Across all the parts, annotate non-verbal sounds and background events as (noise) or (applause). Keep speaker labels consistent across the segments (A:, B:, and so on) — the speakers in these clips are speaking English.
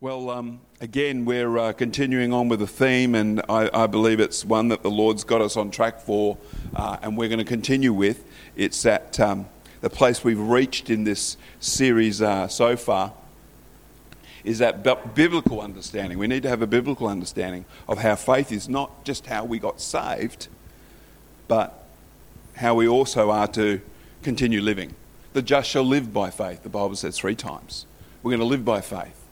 A: Well, um, again, we're uh, continuing on with the theme, and I, I, believe it's one that the Lord's got us on track for, uh, and we're going to continue with. It's at um, the place we've reached in this series uh, so far. Is that biblical understanding? We need to have a biblical understanding of how faith is not just how we got saved, but how we also are to continue living. The just shall live by faith, the Bible says three times. We're going to live by faith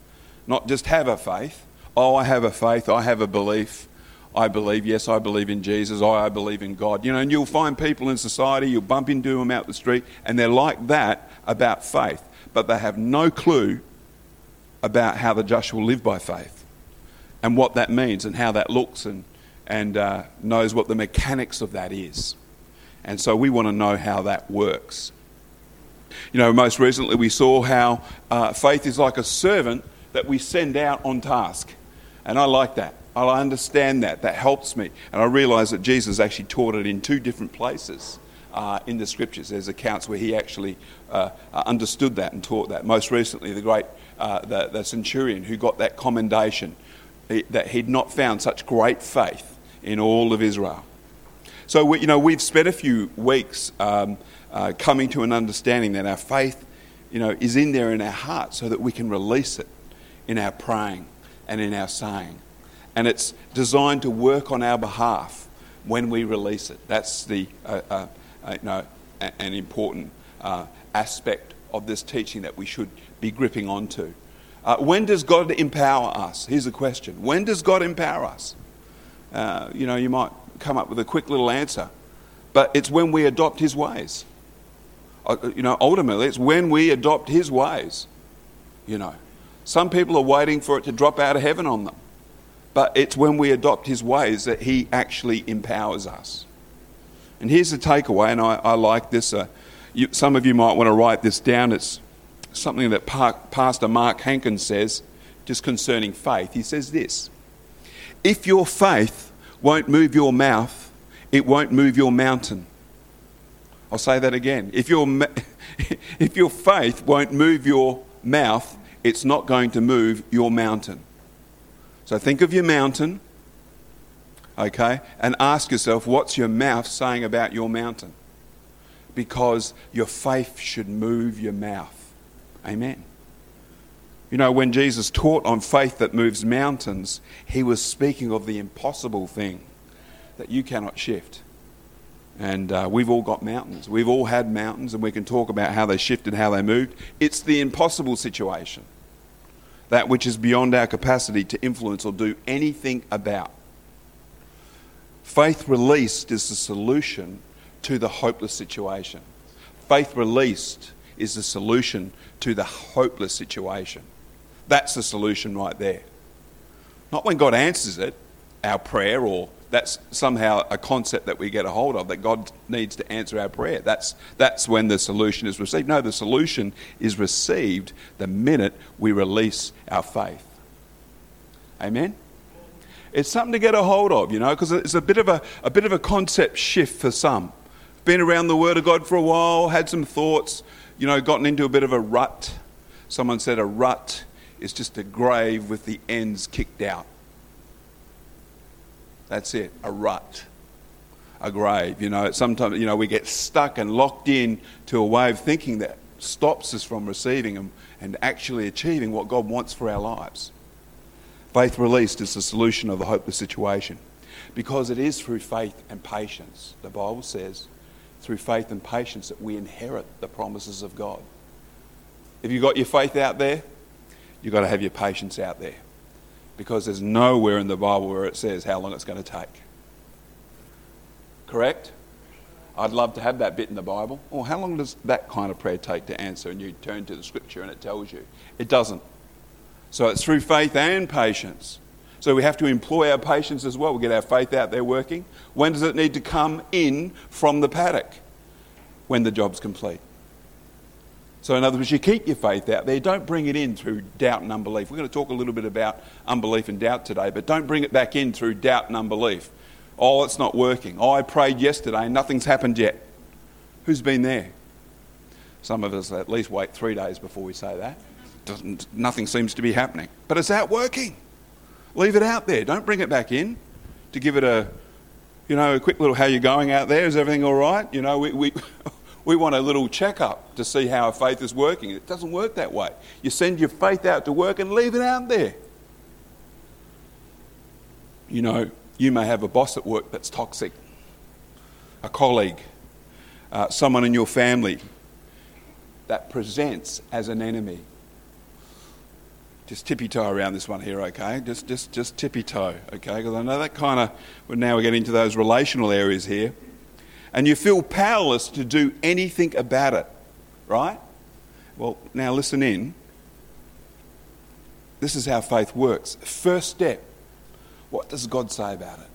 A: not just have a faith. Oh, I have a faith, I have a belief. I believe, yes, I believe in Jesus, oh, I believe in God. You know, and you'll find people in society, you'll bump into them out the street, and they're like that about faith, but they have no clue about how the just will live by faith and what that means and how that looks and, and uh, knows what the mechanics of that is. And so we want to know how that works. You know, most recently we saw how uh, faith is like a servant that we send out on task. And I like that. I understand that. That helps me. And I realize that Jesus actually taught it in two different places uh, in the scriptures. There's accounts where he actually uh, uh understood that and taught that. Most recently, the great uh, the, the, centurion who got that commendation that he'd not found such great faith in all of Israel. So, we, you know, we've spent a few weeks um, uh, coming to an understanding that our faith, you know, is in there in our heart so that we can release it in our praying and in our saying. And it's designed to work on our behalf when we release it. That's the, uh, uh, uh, you know, an important uh, aspect of this teaching that we should be gripping onto. Uh, when does God empower us? Here's the question When does God empower us? Uh, you know, you might come up with a quick little answer, but it's when we adopt His ways. you know, ultimately, it's when we adopt His ways, you know. Some people are waiting for it to drop out of heaven on them. But it's when we adopt his ways that he actually empowers us. And here's the takeaway, and I, I like this. Uh, you, some of you might want to write this down. It's something that Pastor Mark Hankins says just concerning faith. He says this If your faith won't move your mouth, it won't move your mountain. I'll say that again. If your, (laughs) if your faith won't move your mouth, it's not going to move your mountain. So think of your mountain, okay, and ask yourself, what's your mouth saying about your mountain? Because your faith should move your mouth. Amen. You know, when Jesus taught on faith that moves mountains, he was speaking of the impossible thing that you cannot shift. And uh, we've all got mountains. We've all had mountains, and we can talk about how they shifted, how they moved. It's the impossible situation that which is beyond our capacity to influence or do anything about. Faith released is the solution to the hopeless situation. Faith released is the solution to the hopeless situation. That's the solution right there. Not when God answers it, our prayer or that's somehow a concept that we get a hold of that God needs to answer our prayer. That's, that's when the solution is received. No, the solution is received the minute we release our faith. Amen? It's something to get a hold of, you know, because it's a bit, of a, a bit of a concept shift for some. Been around the Word of God for a while, had some thoughts, you know, gotten into a bit of a rut. Someone said a rut is just a grave with the ends kicked out. That's it, a rut, a grave. You know, sometimes, you know, we get stuck and locked in to a way of thinking that stops us from receiving and, and actually achieving what God wants for our lives. Faith released is the solution of the hopeless situation because it is through faith and patience. The Bible says, through faith and patience, that we inherit the promises of God. If you've got your faith out there, you've got to have your patience out there because there's nowhere in the Bible where it says how long it's going to take. Correct? I'd love to have that bit in the Bible. Or how long does that kind of prayer take to answer? And you turn to the scripture and it tells you. It doesn't. So it's through faith and patience. So we have to employ our patience as well. We get our faith out there working. When does it need to come in from the paddock? When the job's complete. So, in other words, you keep your faith out there. Don't bring it in through doubt and unbelief. We're going to talk a little bit about unbelief and doubt today, but don't bring it back in through doubt and unbelief. Oh, it's not working. Oh, I prayed yesterday and nothing's happened yet. Who's been there? Some of us at least wait three days before we say that. doesn't, nothing seems to be happening. But it's out working. Leave it out there. Don't bring it back in to give it a, you know, a quick little how you going out there? Is everything all right? You know, we, we, (laughs) we want a little checkup to see how our faith is working. It doesn't work that way. You send your faith out to work and leave it out there. You know, you may have a boss at work that's toxic, a colleague, uh, someone in your family that presents as an enemy. Just tippy toe around this one here, okay? Just, just, just tippy toe, okay? Because I know that kind of. Well, now we're getting into those relational areas here, and you feel powerless to do anything about it, right? Well, now listen in. This is how faith works. First step what does God say about it?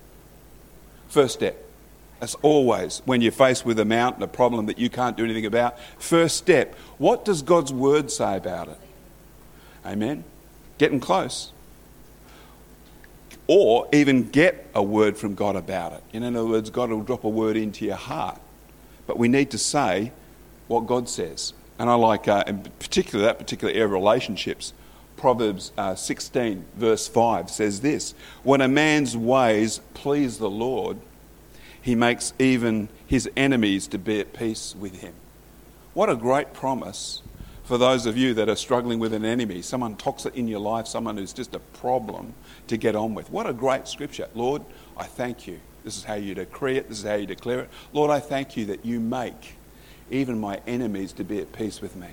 A: First step. As always, when you're faced with a mountain, a problem that you can't do anything about, first step, what does God's word say about it? Amen? Getting close. Or even get a word from God about it. In other words, God will drop a word into your heart. But we need to say what God says. And I like, uh, in particular, that particular area of relationships, Proverbs uh, 16, verse 5 says this When a man's ways please the Lord, he makes even his enemies to be at peace with him. What a great promise for those of you that are struggling with an enemy, someone toxic in your life, someone who's just a problem to get on with. What a great scripture. Lord, I thank you. This is how you decree it, this is how you declare it. Lord, I thank you that you make even my enemies to be at peace with me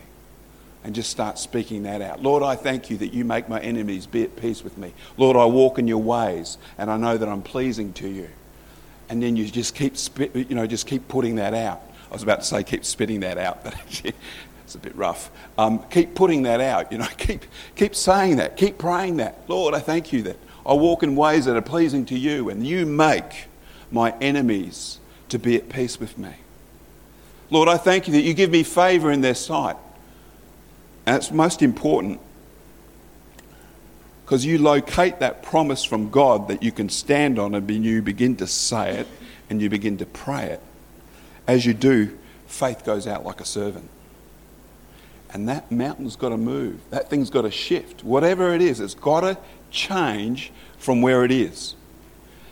A: and just start speaking that out. Lord, I thank you that you make my enemies be at peace with me. Lord, I walk in your ways and I know that I'm pleasing to you. And then you just keep, you know, just keep putting that out. I was about to say keep spitting that out, but (laughs) actually it's a bit rough. Um, keep putting that out, you know, (laughs) keep, keep saying that, keep praying that. Lord, I thank you that I walk in ways that are pleasing to you and you make my enemies to be at peace with me. Lord, I thank you that you give me favour in their sight. And it's most important because you locate that promise from God that you can stand on and you begin to say it and you begin to pray it. As you do, faith goes out like a servant. And that mountain's got to move. That thing's got to shift. Whatever it is, it's got to change from where it is.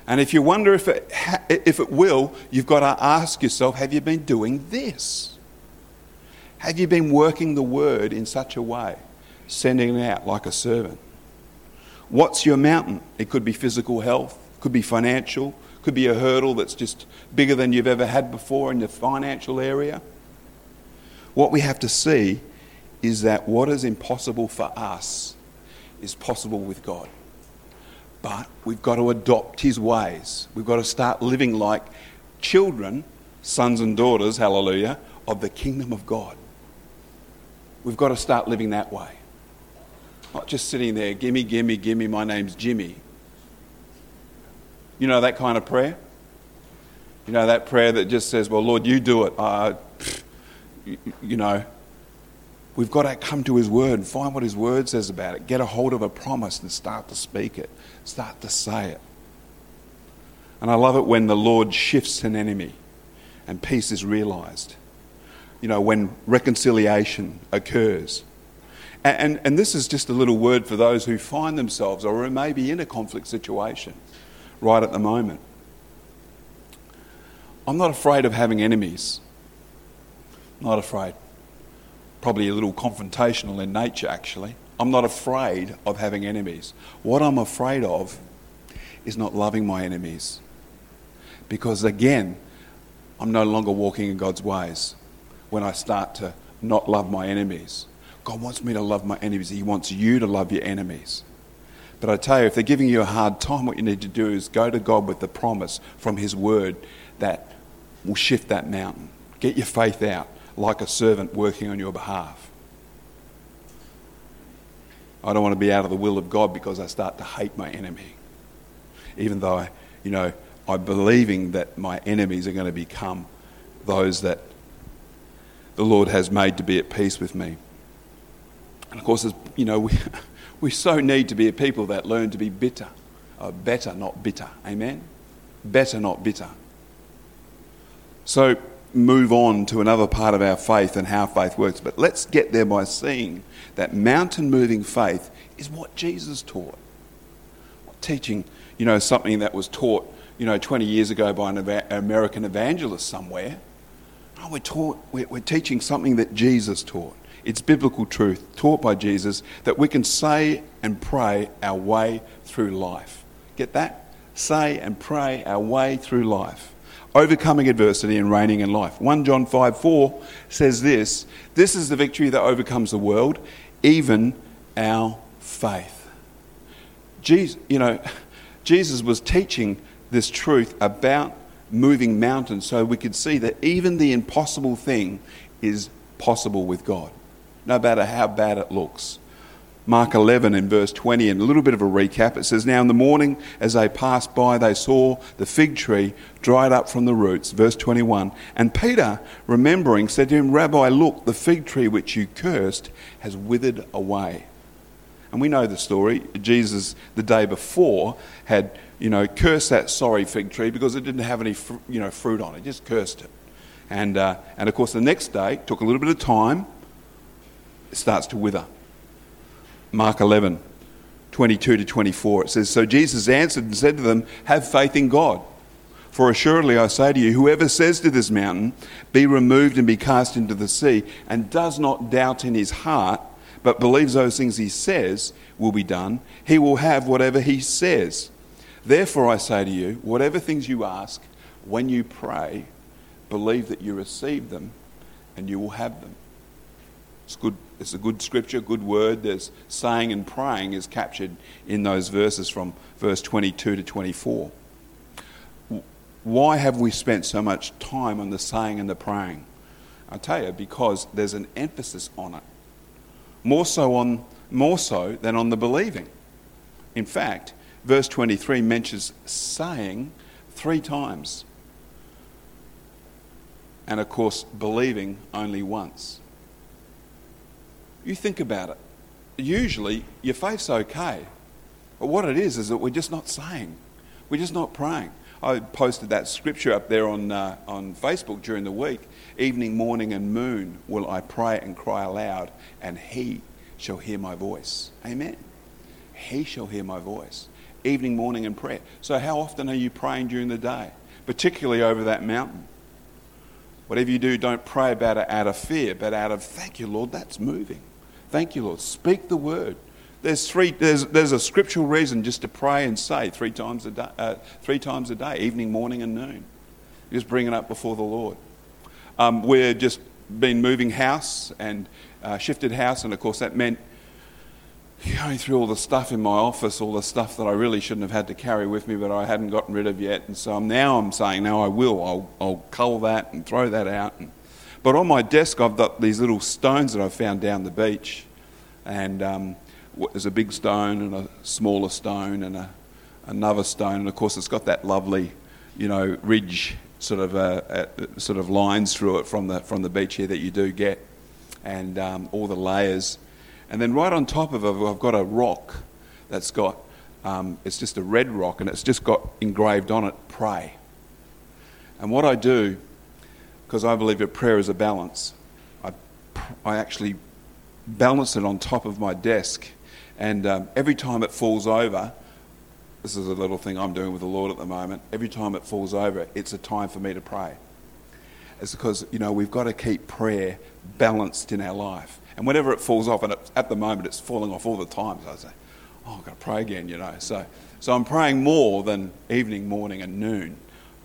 A: And if you wonder if it, if it will, you've got to ask yourself have you been doing this? Have you been working the word in such a way, sending it out like a servant? What's your mountain? It could be physical health, could be financial, could be a hurdle that's just bigger than you've ever had before in the financial area. What we have to see is that what is impossible for us is possible with God. But we've got to adopt his ways. We've got to start living like children, sons and daughters, hallelujah, of the kingdom of God. We've got to start living that way. Not just sitting there, gimme, gimme, gimme, my name's Jimmy. You know that kind of prayer? You know that prayer that just says, well, Lord, you do it. Uh, you, you know, we've got to come to His Word and find what His Word says about it. Get a hold of a promise and start to speak it, start to say it. And I love it when the Lord shifts an enemy and peace is realized you know, when reconciliation occurs. And, and, and, this is just a little word for those who find themselves or who may be in a conflict situation right at the moment. I'm not afraid of having enemies. Not afraid. Probably a little confrontational in nature, actually. I'm not afraid of having enemies. What I'm afraid of is not loving my enemies. Because again, I'm no longer walking in God's ways when I start to not love my enemies. God wants me to love my enemies. He wants you to love your enemies. But I tell you, if they're giving you a hard time, what you need to do is go to God with the promise from His word that will shift that mountain. Get your faith out like a servant working on your behalf. I don't want to be out of the will of God because I start to hate my enemy. Even though, I, you know, I'm believing that my enemies are going to become those that the Lord has made to be at peace with me. And of course, you know, (laughs) we, we so need to be a people that learn to be bitter, uh, better, not bitter. Amen? Better, not bitter. So move on to another part of our faith and how faith works. But let's get there by seeing that mountain moving faith is what Jesus taught. Teaching, you know, something that was taught, you know, 20 years ago by an American evangelist somewhere. No, we're, taught, we're, we're teaching something that Jesus taught. It's biblical truth taught by Jesus that we can say and pray our way through life. Get that? Say and pray our way through life. Overcoming adversity and reigning in life. 1 John 5 4 says this This is the victory that overcomes the world, even our faith. Jesus, you know, (laughs) Jesus was teaching this truth about moving mountains so we could see that even the impossible thing is possible with God no matter how bad it looks. Mark 11 in verse 20, and a little bit of a recap. It says, Now in the morning, as they passed by, they saw the fig tree dried up from the roots. Verse 21. And Peter, remembering, said to him, Rabbi, look, the fig tree which you cursed has withered away. And we know the story. Jesus, the day before, had, you know, cursed that sorry fig tree because it didn't have any, you know, fruit on it. Just cursed it. And, uh, and of course, the next day, took a little bit of time it starts to wither. Mark 11, 22 to 24, it says, So Jesus answered and said to them, Have faith in God. For assuredly I say to you, whoever says to this mountain, Be removed and be cast into the sea, and does not doubt in his heart, but believes those things he says will be done, he will have whatever he says. Therefore I say to you, whatever things you ask, when you pray, believe that you receive them, and you will have them. It's good. It's a good scripture, good word. There's saying and praying is captured in those verses from verse 22 to 24. Why have we spent so much time on the saying and the praying? I tell you, because there's an emphasis on it. More so on more so than on the believing. In fact, verse 23 mentions saying three times. And of course, believing only once. You think about it. Usually, your faith's okay. But what it is, is that we're just not saying. We're just not praying. I posted that scripture up there on, uh, on Facebook during the week. Evening, morning, and moon will I pray and cry aloud, and he shall hear my voice. Amen. He shall hear my voice. Evening, morning, and prayer. So, how often are you praying during the day, particularly over that mountain? Whatever you do, don't pray about it out of fear, but out of thank you, Lord, that's moving. Thank you, Lord. Speak the word. There's, three, there's, there's a scriptural reason just to pray and say three times a day, uh, three times a day evening, morning, and noon. Just bring it up before the Lord. Um, we're just been moving house and uh, shifted house, and of course, that meant going through all the stuff in my office, all the stuff that I really shouldn't have had to carry with me, but I hadn't gotten rid of yet. And so now I'm saying, now I will. I'll, I'll cull that and throw that out. And, but on my desk, I've got these little stones that I've found down the beach. And um, there's a big stone and a smaller stone and a, another stone. And of course, it's got that lovely, you know, ridge sort of, uh, uh, sort of lines through it from the, from the beach here that you do get. And um, all the layers. And then right on top of it, I've got a rock that's got, um, it's just a red rock and it's just got engraved on it, pray. And what I do because I believe that prayer is a balance. I, I actually balance it on top of my desk, and um, every time it falls over, this is a little thing I'm doing with the Lord at the moment. Every time it falls over, it's a time for me to pray. It's because, you know, we've got to keep prayer balanced in our life. And whenever it falls off, and at the moment it's falling off all the time, so I say, oh, I've got to pray again, you know. So, so I'm praying more than evening, morning, and noon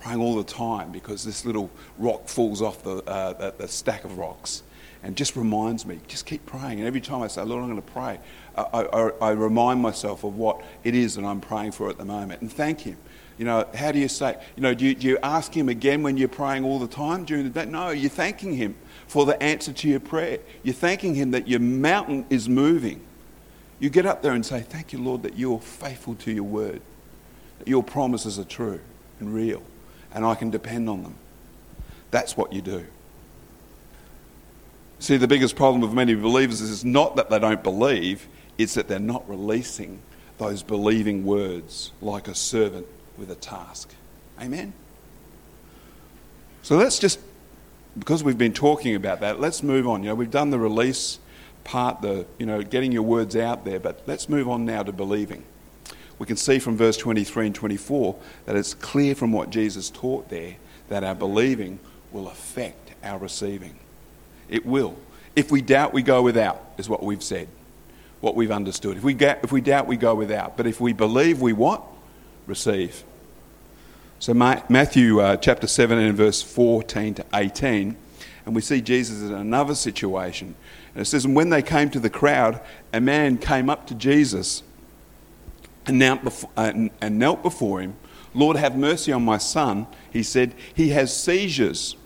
A: praying all the time because this little rock falls off the, uh, the, the, stack of rocks and just reminds me, just keep praying. And every time I say, Lord, I'm going to pray, I, I, I remind myself of what it is that I'm praying for at the moment and thank Him. You know, how do you say, you know, do you, do you ask Him again when you're praying all the time during the day? No, you're thanking Him for the answer to your prayer. You're thanking Him that your mountain is moving. You get up there and say, Thank you, Lord, that you're faithful to your word, that your promises are true and real and I can depend on them. That's what you do. See, the biggest problem with many believers is not that they don't believe, it's that they're not releasing those believing words like a servant with a task. Amen? So let's just because we've been talking about that, let's move on. You know, we've done the release part, the you know, getting your words out there, but let's move on now to believing. We can see from verse 23 and 24 that it's clear from what Jesus taught there that our believing will affect our receiving. It will. If we doubt, we go without, is what we've said, what we've understood. If we, get, if we doubt, we go without. But if we believe, we what? Receive. So, Matthew uh, chapter 7 and verse 14 to 18, and we see Jesus in another situation. And it says, And when they came to the crowd, a man came up to Jesus and knelt before, uh, and knelt before him. Lord, have mercy on my son. He said, He has seizures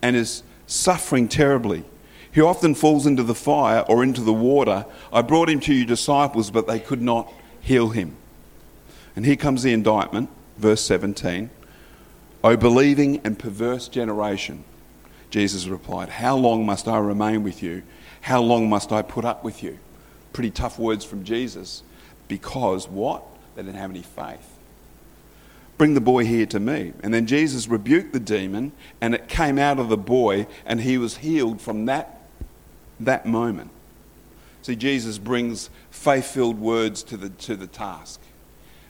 A: and is suffering terribly. He often falls into the fire or into the water. I brought him to your disciples, but they could not heal him. And here comes the indictment, verse 17. O believing and perverse generation, Jesus replied, How long must I remain with you? How long must I put up with you? Pretty tough words from Jesus. Because what? They didn't have any faith. Bring the boy here to me. And then Jesus rebuked the demon, and it came out of the boy, and he was healed from that that moment. See, Jesus brings faith filled words to the, to the task,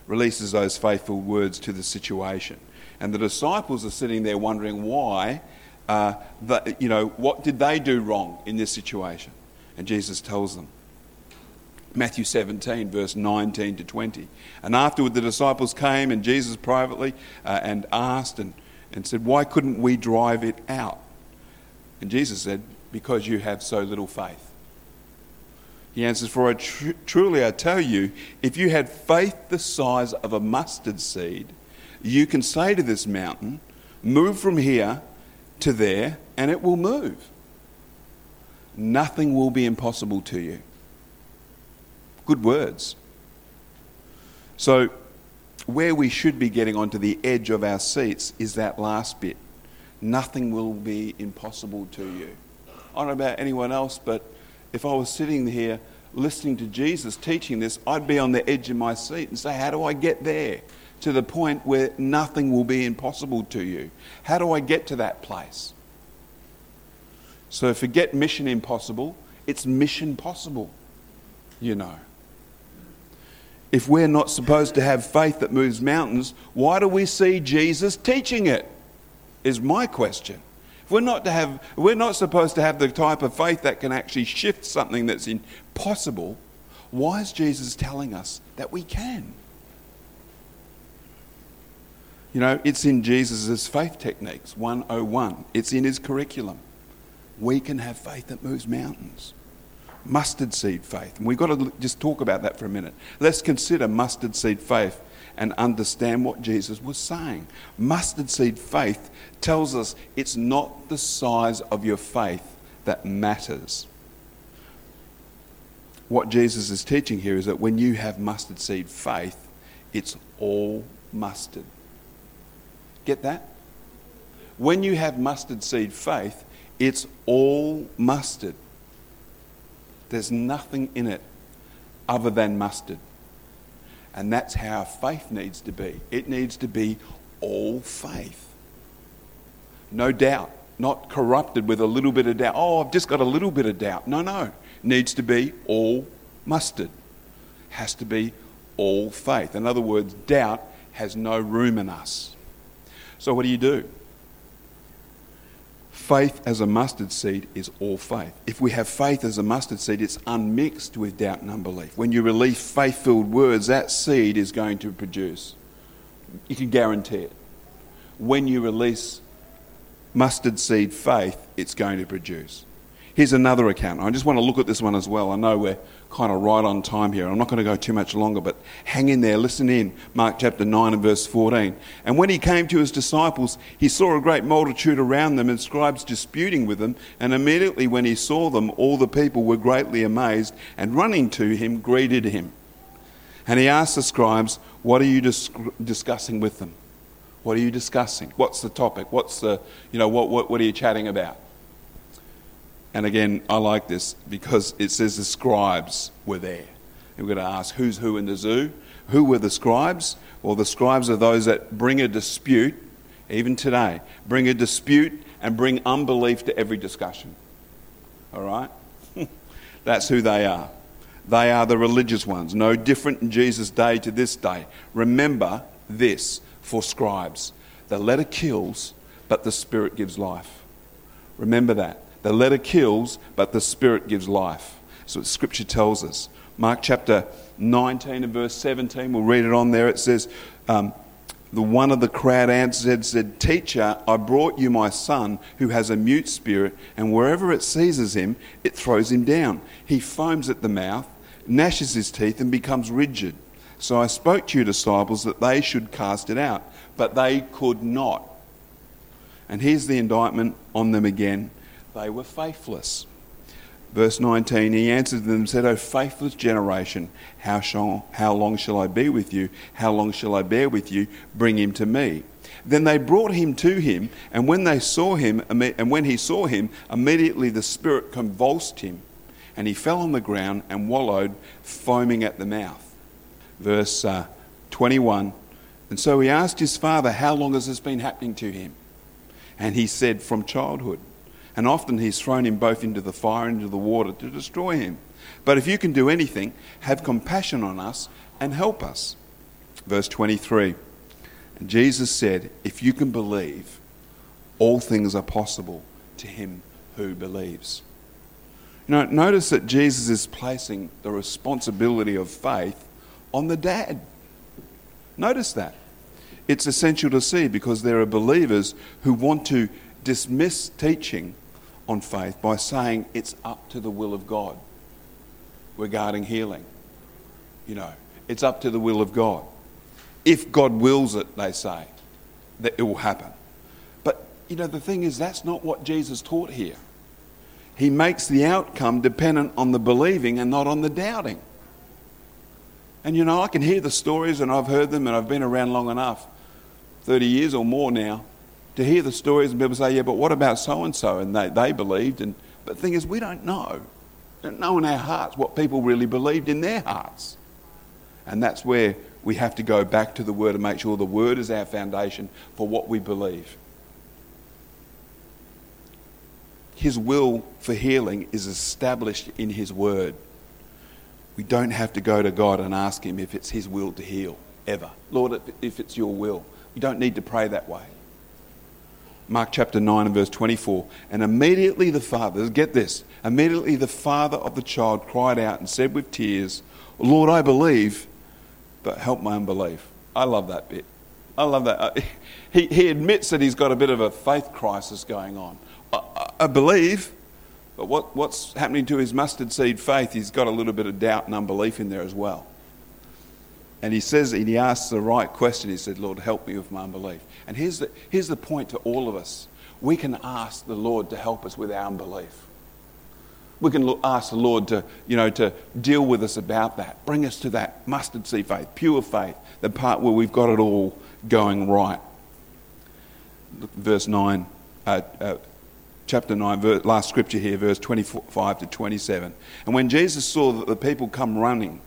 A: releases those faith filled words to the situation. And the disciples are sitting there wondering why, uh, the, you know, what did they do wrong in this situation? And Jesus tells them. Matthew 17, verse 19 to 20. And afterward, the disciples came and Jesus privately uh, and asked and, and said, Why couldn't we drive it out? And Jesus said, because you have so little faith? He answers, For I tr- truly I tell you, if you had faith the size of a mustard seed, you can say to this mountain, Move from here to there, and it will move. Nothing will be impossible to you. Good words. So, where we should be getting onto the edge of our seats is that last bit. Nothing will be impossible to you. I don't know about anyone else, but if I was sitting here listening to Jesus teaching this, I'd be on the edge of my seat and say, How do I get there? To the point where nothing will be impossible to you. How do I get to that place? So forget mission impossible, it's mission possible, you know. If we're not supposed to have faith that moves mountains, why do we see Jesus teaching it? Is my question. If we're not, to have, we're not supposed to have the type of faith that can actually shift something that's impossible. Why is Jesus telling us that we can? You know, it's in Jesus' faith techniques, 101. It's in his curriculum. We can have faith that moves mountains. Mustard seed faith. And we've got to just talk about that for a minute. Let's consider mustard seed faith and understand what Jesus was saying. Mustard seed faith tells us it's not the size of your faith that matters. What Jesus is teaching here is that when you have mustard seed faith, it's all mustard. Get that? When you have mustard seed faith, it's all mustard. There's nothing in it other than mustard. And that's how faith needs to be. It needs to be all faith. No doubt, not corrupted with a little bit of doubt. Oh, I've just got a little bit of doubt. No, no. Needs to be all mustard. Has to be all faith. In other words, doubt has no room in us. So, what do you do? Faith as a mustard seed is all faith. If we have faith as a mustard seed, it's unmixed with doubt and unbelief. When you release faith filled words, that seed is going to produce. You can guarantee it. When you release mustard seed faith, it's going to produce. Here's another account. I just want to look at this one as well. I know we're kind of right on time here. I'm not going to go too much longer, but hang in there, listen in. Mark chapter 9 and verse 14. And when he came to his disciples, he saw a great multitude around them and scribes disputing with them. And immediately when he saw them, all the people were greatly amazed and running to him, greeted him. And he asked the scribes, What are you dis- discussing with them? What are you discussing? What's the topic? What's the, you know, what, what, what are you chatting about? And again, I like this because it says the scribes were there. And we're going to ask who's who in the zoo. Who were the scribes? Well, the scribes are those that bring a dispute, even today, bring a dispute and bring unbelief to every discussion. All right? (laughs) That's who they are. They are the religious ones, no different in Jesus' day to this day. Remember this for scribes the letter kills, but the Spirit gives life. Remember that. The letter kills, but the Spirit gives life. That's what Scripture tells us. Mark chapter 19 and verse 17, we'll read it on there. It says, um, the one of the crowd answered, said, Teacher, I brought you my son who has a mute spirit, and wherever it seizes him, it throws him down. He foams at the mouth, gnashes his teeth, and becomes rigid. So I spoke to your disciples that they should cast it out, but they could not. And here's the indictment on them again they were faithless. Verse 19, he answered them and said, O faithless generation, how, shall, how long shall I be with you? How long shall I bear with you? Bring him to me. Then they brought him to him, and when they saw him, and when he saw him, immediately the spirit convulsed him, and he fell on the ground and wallowed, foaming at the mouth. Verse uh, 21, and so he asked his father, How long has this been happening to him? And he said, From childhood. And often he's thrown him both into the fire and into the water to destroy him. But if you can do anything, have compassion on us and help us. Verse 23 And Jesus said, If you can believe, all things are possible to him who believes. You know, notice that Jesus is placing the responsibility of faith on the dad. Notice that. It's essential to see because there are believers who want to dismiss teaching on faith by saying it's up to the will of God regarding healing. You know, it's up to the will of God. If God wills it, they say, that it will happen. But, you know, the thing is, that's not what Jesus taught here. He makes the outcome dependent on the believing and not on the doubting. And, you know, I can hear the stories and I've heard them and I've been around long enough 30 years or more now to hear the stories and people say, yeah, but what about so and so? And they, they believed. And, but the thing is, we don't know. We don't know in our hearts what people really believed in their hearts. And that's where we have to go back to the Word and make sure the Word is our foundation for what we believe. His will for healing is established in His Word. We don't have to go to God and ask Him if it's His will to heal, ever. Lord, if it's your will. You don't need to pray that way. Mark chapter 9 and verse 24. And immediately the father, get this, immediately the father of the child cried out and said with tears, Lord, I believe, but help my unbelief. I love that bit. I love that. Uh, (laughs) he, he admits that he's got a bit of a faith crisis going on. I, I believe, but what, what's happening to his mustard seed faith? He's got a little bit of doubt and unbelief in there as well. And he says, and he asks the right question. He said, Lord, help me with my unbelief. And here's the, here's the point to all of us we can ask the Lord to help us with our unbelief. We can ask the Lord to, you know, to deal with us about that. Bring us to that mustard seed faith, pure faith, the part where we've got it all going right. Verse 9, uh, uh, chapter 9, verse, last scripture here, verse 25 to 27. And when Jesus saw that the people come running,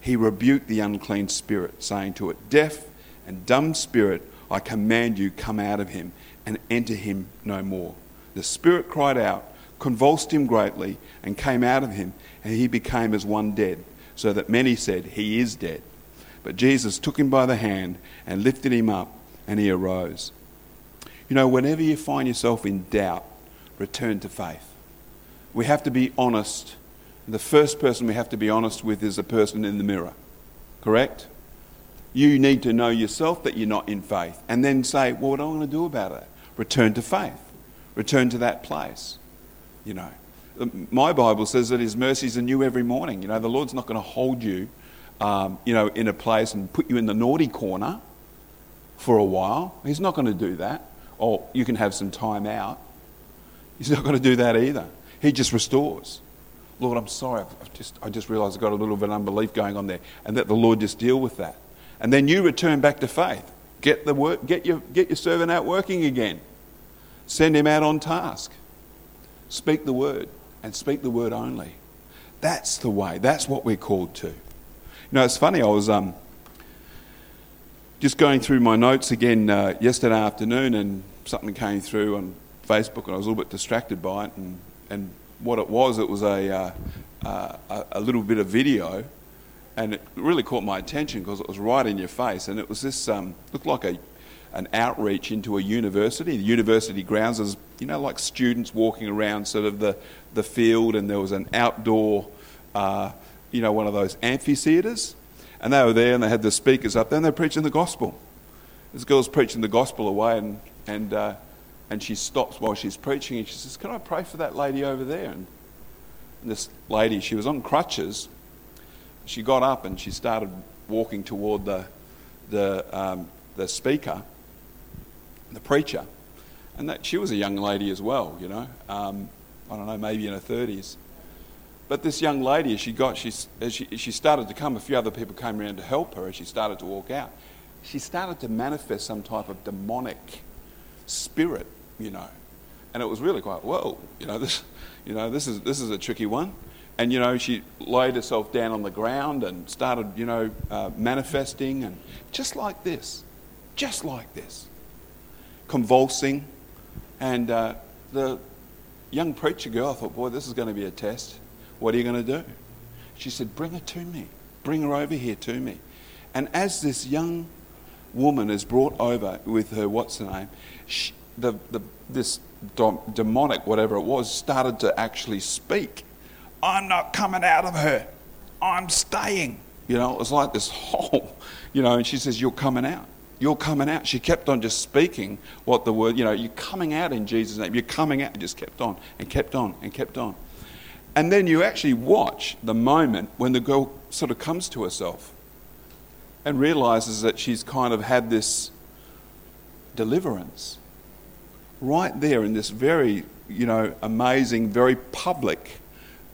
A: he rebuked the unclean spirit, saying to it, Deaf and dumb spirit, I command you, come out of him and enter him no more. The spirit cried out, convulsed him greatly, and came out of him, and he became as one dead, so that many said, He is dead. But Jesus took him by the hand and lifted him up, and he arose. You know, whenever you find yourself in doubt, return to faith. We have to be honest. The first person we have to be honest with is the person in the mirror. Correct? you need to know yourself that you're not in faith and then say, well, what am I going to do about it? Return to faith. Return to that place. You know, my Bible says that His mercies are new every morning. You know, the Lord's not going to hold you, um, you know, in a place and put you in the naughty corner for a while. He's not going to do that. Or you can have some time out. He's not going to do that either. He just restores. Lord, I'm sorry. I've just, I just realised I've got a little bit of unbelief going on there. And let the Lord just deal with that. And then you return back to faith. Get, the work, get, your, get your servant out working again. Send him out on task. Speak the word and speak the word only. That's the way. That's what we're called to. You know, it's funny. I was um, just going through my notes again uh, yesterday afternoon, and something came through on Facebook and I was a little bit distracted by it. And, and what it was, it was a, uh, uh, a little bit of video. And it really caught my attention because it was right in your face. And it was this, um, looked like a, an outreach into a university. The university grounds, was, you know, like students walking around sort of the, the field, and there was an outdoor, uh, you know, one of those amphitheatres. And they were there and they had the speakers up there and they were preaching the gospel. This girl's preaching the gospel away and, and, uh, and she stops while she's preaching and she says, Can I pray for that lady over there? And, and this lady, she was on crutches. She got up and she started walking toward the, the, um, the speaker, the preacher. And that, she was a young lady as well, you know. Um, I don't know, maybe in her 30s. But this young lady, as she got, she, as she, she started to come, a few other people came around to help her as she started to walk out. She started to manifest some type of demonic spirit, you know. And it was really quite, whoa, you know, this, you know, this is, this is a tricky one. And, you know, she laid herself down on the ground and started, you know, uh, manifesting and just like this, just like this, convulsing. And uh, the young preacher girl, I thought, boy, this is going to be a test. What are you going to do? She said, Bring her to me. Bring her over here to me. And as this young woman is brought over with her, what's her name? She, the, the, this demonic, whatever it was, started to actually speak. I'm not coming out of her. I'm staying. You know, it was like this whole, (laughs) you know, and she says, You're coming out. You're coming out. She kept on just speaking what the word, you know, you're coming out in Jesus' name. You're coming out. And just kept on and kept on and kept on. And then you actually watch the moment when the girl sort of comes to herself and realizes that she's kind of had this deliverance right there in this very, you know, amazing, very public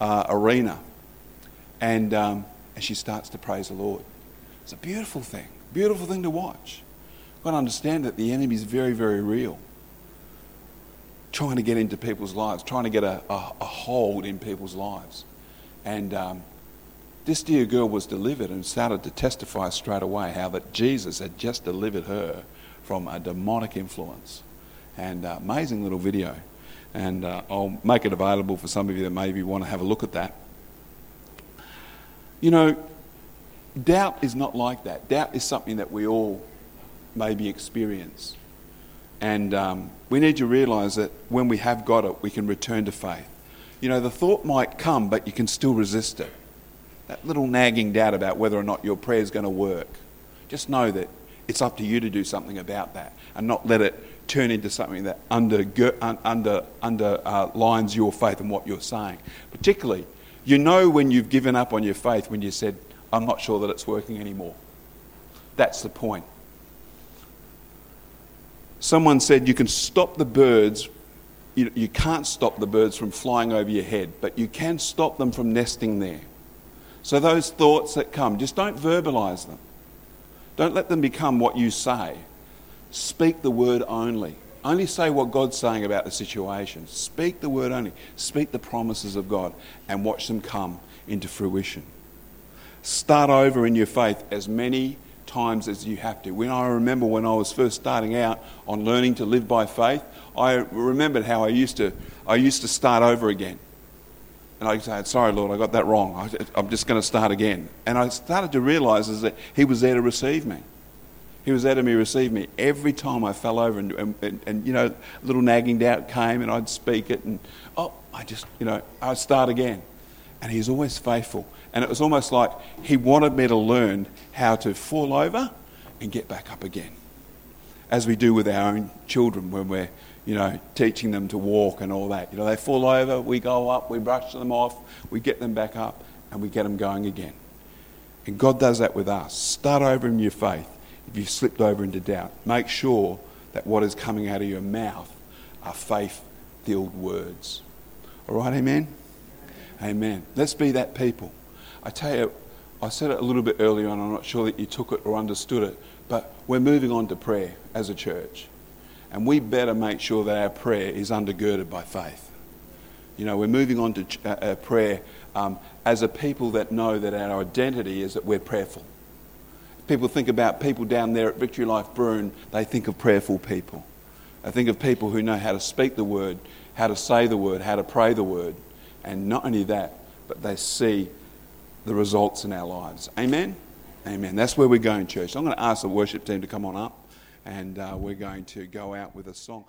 A: uh, arena. And, um, and she starts to praise the Lord. It's a beautiful thing, beautiful thing to watch. You've got to understand that the enemy is very, very real trying to get into people's lives, trying to get a, a, a hold in people's lives. And um, this dear girl was delivered and started to testify straight away how that Jesus had just delivered her from a demonic influence. And uh, amazing little video. And uh, I'll make it available for some of you that maybe want to have a look at that. You know, doubt is not like that. Doubt is something that we all maybe experience. And um, we need to realize that when we have got it, we can return to faith. You know, the thought might come, but you can still resist it. That little nagging doubt about whether or not your prayer is going to work. Just know that it's up to you to do something about that and not let it turn into something that under, under, underlines uh, your faith and what you're saying. Particularly, you know when you've given up on your faith when you said, I'm not sure that it's working anymore. That's the point. Someone said you can stop the birds. You, you can't stop the birds from flying over your head, but you can stop them from nesting there. So, those thoughts that come, just don't verbalize them. Don't let them become what you say. Speak the word only. Only say what God's saying about the situation. Speak the word only. Speak the promises of God and watch them come into fruition. Start over in your faith as many times as you have to. When I remember when I was first starting out on learning to live by faith, I remembered how I used to, I used to start over again. And I said, Sorry, Lord, I got that wrong. I'm just going to start again. And I started to realize that He was there to receive me. He was there to me, receive me. Every time I fell over and, and, and, and, you know, a little nagging doubt came and I'd speak it and, oh, I just, you know, I'd start again. And He's always faithful. And it was almost like he wanted me to learn how to fall over and get back up again. As we do with our own children when we're, you know, teaching them to walk and all that. You know, they fall over, we go up, we brush them off, we get them back up, and we get them going again. And God does that with us. Start over in your faith if you've slipped over into doubt. Make sure that what is coming out of your mouth are faith filled words. All right, amen? Amen. Let's be that people. I tell you, I said it a little bit earlier on, I'm not sure that you took it or understood it, but we're moving on to prayer as a church. And we better make sure that our prayer is undergirded by faith. You know, we're moving on to uh, uh, prayer um, as a people that know that our identity is that we're prayerful. People think about people down there at Victory Life Broome, they think of prayerful people. They think of people who know how to speak the word, how to say the word, how to pray the word. And not only that, but they see the results in our lives. Amen? Amen. That's where we're going, church. I'm going to ask the worship team to come on up and uh, we're going to go out with a song.